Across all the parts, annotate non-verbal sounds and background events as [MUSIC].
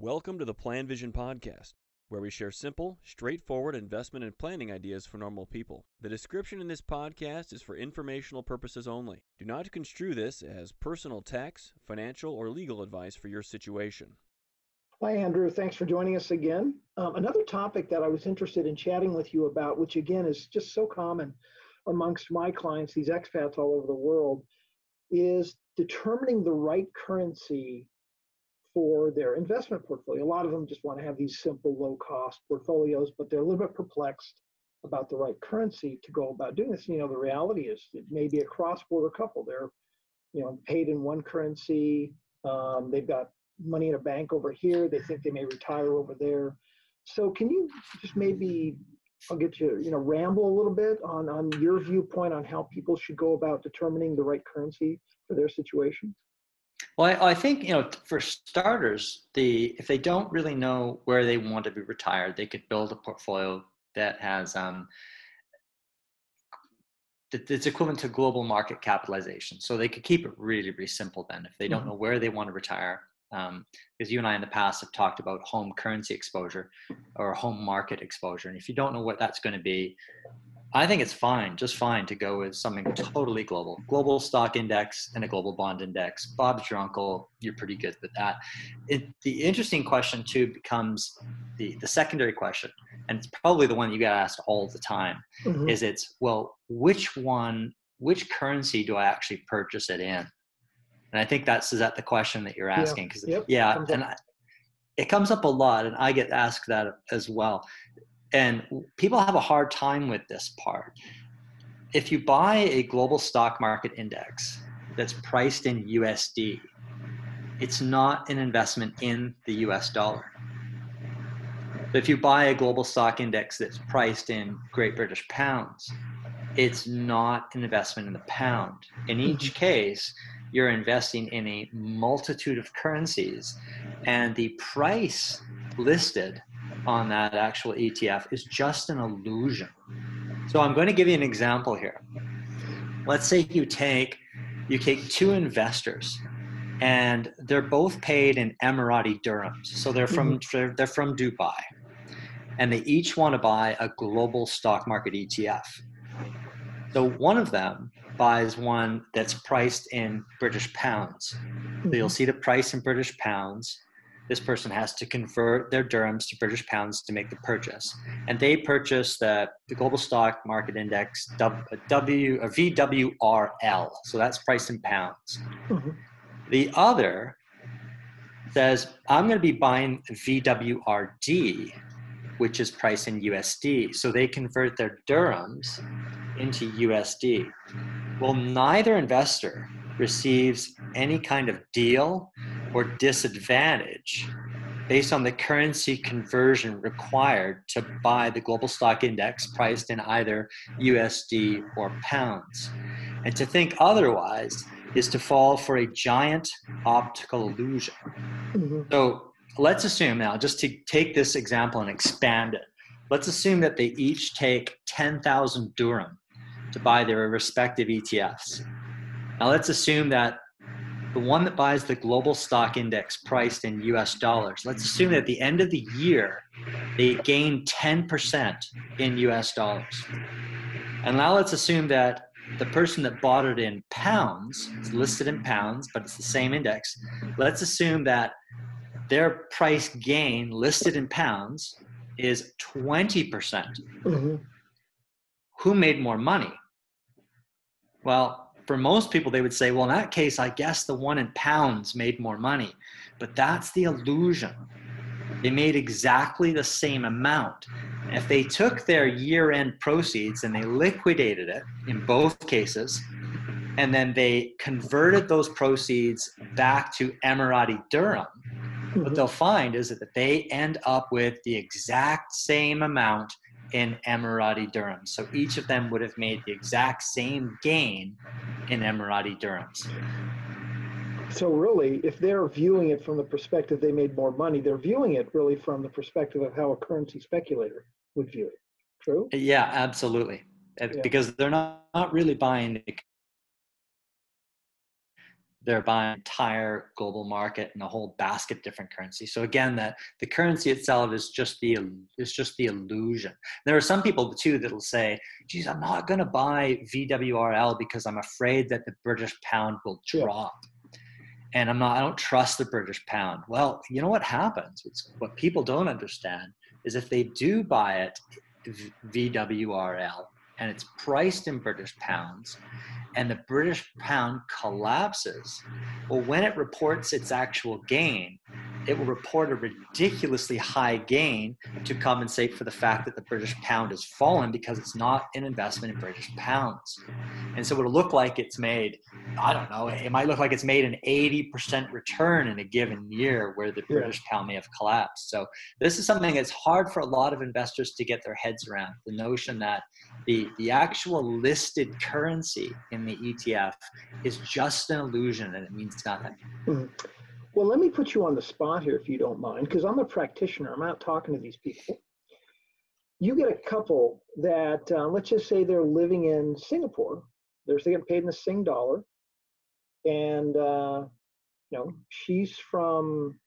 Welcome to the Plan Vision Podcast, where we share simple, straightforward investment and planning ideas for normal people. The description in this podcast is for informational purposes only. Do not construe this as personal tax, financial, or legal advice for your situation. Hi, Andrew. Thanks for joining us again. Um, another topic that I was interested in chatting with you about, which again is just so common amongst my clients, these expats all over the world, is determining the right currency for their investment portfolio. A lot of them just want to have these simple, low cost portfolios, but they're a little bit perplexed about the right currency to go about doing this. You know, the reality is it may be a cross border couple. They're, you know, paid in one currency. Um, they've got money in a bank over here. They think they may retire over there. So can you just maybe I'll get you, you know, ramble a little bit on on your viewpoint on how people should go about determining the right currency for their situation? Well, I, I, think you know, for starters, the if they don't really know where they want to be retired, they could build a portfolio that has um, it's equivalent to global market capitalization. So they could keep it really, really simple. Then, if they don't mm-hmm. know where they want to retire, um, because you and I in the past have talked about home currency exposure or home market exposure. And if you don't know what that's going to be, I think it's fine, just fine to go with something totally global. Global stock index and a global bond index. Bob's your uncle, you're pretty good with that. It, the interesting question too becomes the, the secondary question, and it's probably the one you get asked all the time, mm-hmm. is it's, well, which one, which currency do I actually purchase it in? And I think that's is that the question that you're asking because yeah, yep, yeah and I, it comes up a lot, and I get asked that as well. And people have a hard time with this part. If you buy a global stock market index that's priced in USD, it's not an investment in the US dollar. But if you buy a global stock index that's priced in Great British pounds, it's not an investment in the pound. In each mm-hmm. case, you're investing in a multitude of currencies, and the price listed on that actual ETF is just an illusion. So I'm going to give you an example here. Let's say you take you take two investors and they're both paid in Emirati dirhams. So they're from mm-hmm. they're from Dubai. And they each want to buy a global stock market ETF. So one of them buys one that's priced in British pounds. So you'll mm-hmm. see the price in British pounds. This person has to convert their dirhams to British pounds to make the purchase. And they purchase the, the global stock market index W, w or VWRL. So that's priced in pounds. Mm-hmm. The other says, I'm going to be buying VWRD, which is priced in USD. So they convert their dirhams into USD. Well, neither investor receives any kind of deal or disadvantage based on the currency conversion required to buy the global stock index priced in either USD or pounds. And to think otherwise is to fall for a giant optical illusion. Mm-hmm. So let's assume now, just to take this example and expand it, let's assume that they each take 10,000 dirham to buy their respective ETFs. Now let's assume that the one that buys the global stock index priced in US dollars, let's assume that at the end of the year, they gain 10% in US dollars. And now let's assume that the person that bought it in pounds, it's listed in pounds, but it's the same index. Let's assume that their price gain listed in pounds is 20%. percent mm hmm who made more money? Well, for most people, they would say, well, in that case, I guess the one in pounds made more money. But that's the illusion. They made exactly the same amount. If they took their year end proceeds and they liquidated it in both cases, and then they converted those proceeds back to Emirati dirham, what mm-hmm. they'll find is that they end up with the exact same amount in Emirati dirhams. So each of them would have made the exact same gain in Emirati dirhams. So really, if they're viewing it from the perspective they made more money, they're viewing it really from the perspective of how a currency speculator would view it. True? Yeah, absolutely. Yeah. Because they're not, not really buying they're buying entire global market and a whole basket of different currencies. So again, that the currency itself is just the is just the illusion. There are some people too that'll say, "Geez, I'm not going to buy VWRL because I'm afraid that the British pound will drop." Yeah. And I'm not. I don't trust the British pound. Well, you know what happens? It's, what people don't understand is if they do buy it, VWRL, and it's priced in British pounds, and the British pound collapses, well, when it reports its actual gain, it will report a ridiculously high gain to compensate for the fact that the British pound has fallen because it's not an investment in British pounds. And so it'll look like it's made, I don't know, it might look like it's made an 80% return in a given year where the British pound may have collapsed. So this is something that's hard for a lot of investors to get their heads around the notion that the, the actual listed currency in the ETF is just an illusion and it means nothing. Mm-hmm. Well, let me put you on the spot here, if you don't mind, because I'm a practitioner. I'm out talking to these people. You get a couple that, uh, let's just say they're living in Singapore. They're getting paid in the Sing dollar, and uh, you know she's from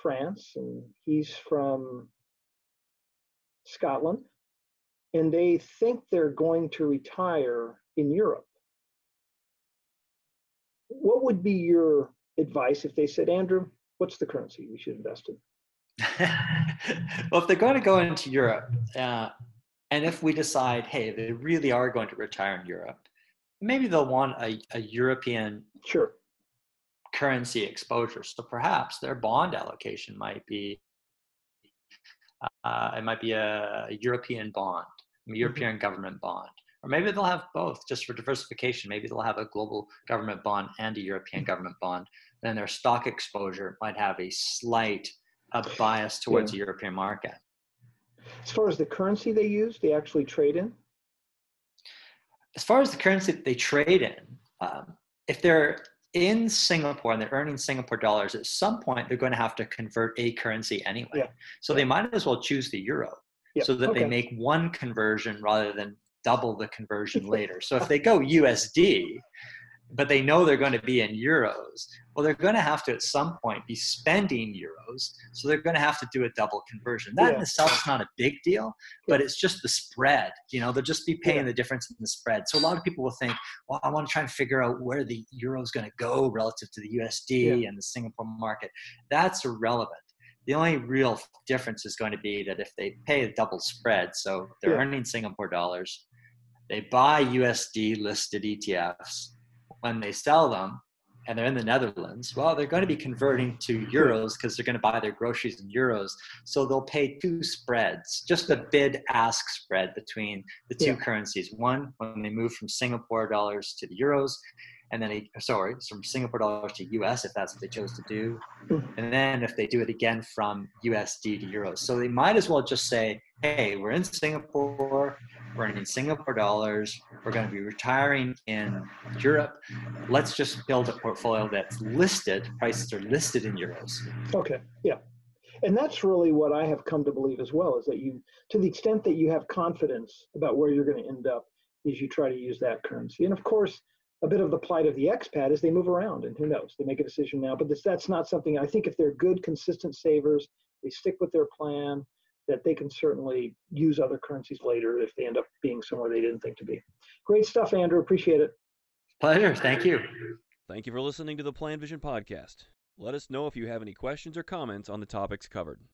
France and he's from Scotland, and they think they're going to retire in Europe. What would be your advice if they said, Andrew, what's the currency we should invest in? [LAUGHS] well, if they're going to go into Europe, uh, and if we decide, hey, they really are going to retire in Europe, maybe they'll want a, a European sure. currency exposure. So perhaps their bond allocation might be uh, it might be a, European bond. European mm-hmm. government bond. Or maybe they'll have both just for diversification. Maybe they'll have a global government bond and a European government bond. Then their stock exposure might have a slight a bias towards yeah. the European market. As far as the currency they use, they actually trade in? As far as the currency they trade in, um, if they're in Singapore and they're earning Singapore dollars, at some point they're going to have to convert a currency anyway. Yeah. So they might as well choose the euro yeah. so that okay. they make one conversion rather than double the conversion [LAUGHS] later. So if they go USD, but they know they're going to be in euros, well, they're going to have to at some point be spending euros. So they're going to have to do a double conversion. That yeah. in itself is not a big deal, but it's just the spread. You know, they'll just be paying yeah. the difference in the spread. So a lot of people will think, well, I want to try and figure out where the euro is going to go relative to the USD yeah. and the Singapore market. That's irrelevant. The only real difference is going to be that if they pay a double spread, so they're earning Singapore dollars, they buy USD listed ETFs. When they sell them and they're in the Netherlands, well, they're going to be converting to euros because they're going to buy their groceries in euros. So they'll pay two spreads, just a bid ask spread between the two yeah. currencies. One, when they move from Singapore dollars to the euros, and then a, sorry, from Singapore dollars to US if that's what they chose to do, hmm. and then if they do it again from USD to euros. So they might as well just say, "Hey, we're in Singapore, we're in Singapore dollars, we're going to be retiring in Europe. Let's just build a portfolio that's listed, prices are listed in euros." Okay, yeah. And that's really what I have come to believe as well is that you, to the extent that you have confidence about where you're going to end up, is you try to use that currency. And of course, a bit of the plight of the expat is they move around and who knows? They make a decision now but this, that's not something i think if they're good consistent savers they stick with their plan that they can certainly use other currencies later if they end up being somewhere they didn't think to be. Great stuff andrew appreciate it. Pleasure thank you. Thank you for listening to the plan vision podcast. Let us know if you have any questions or comments on the topics covered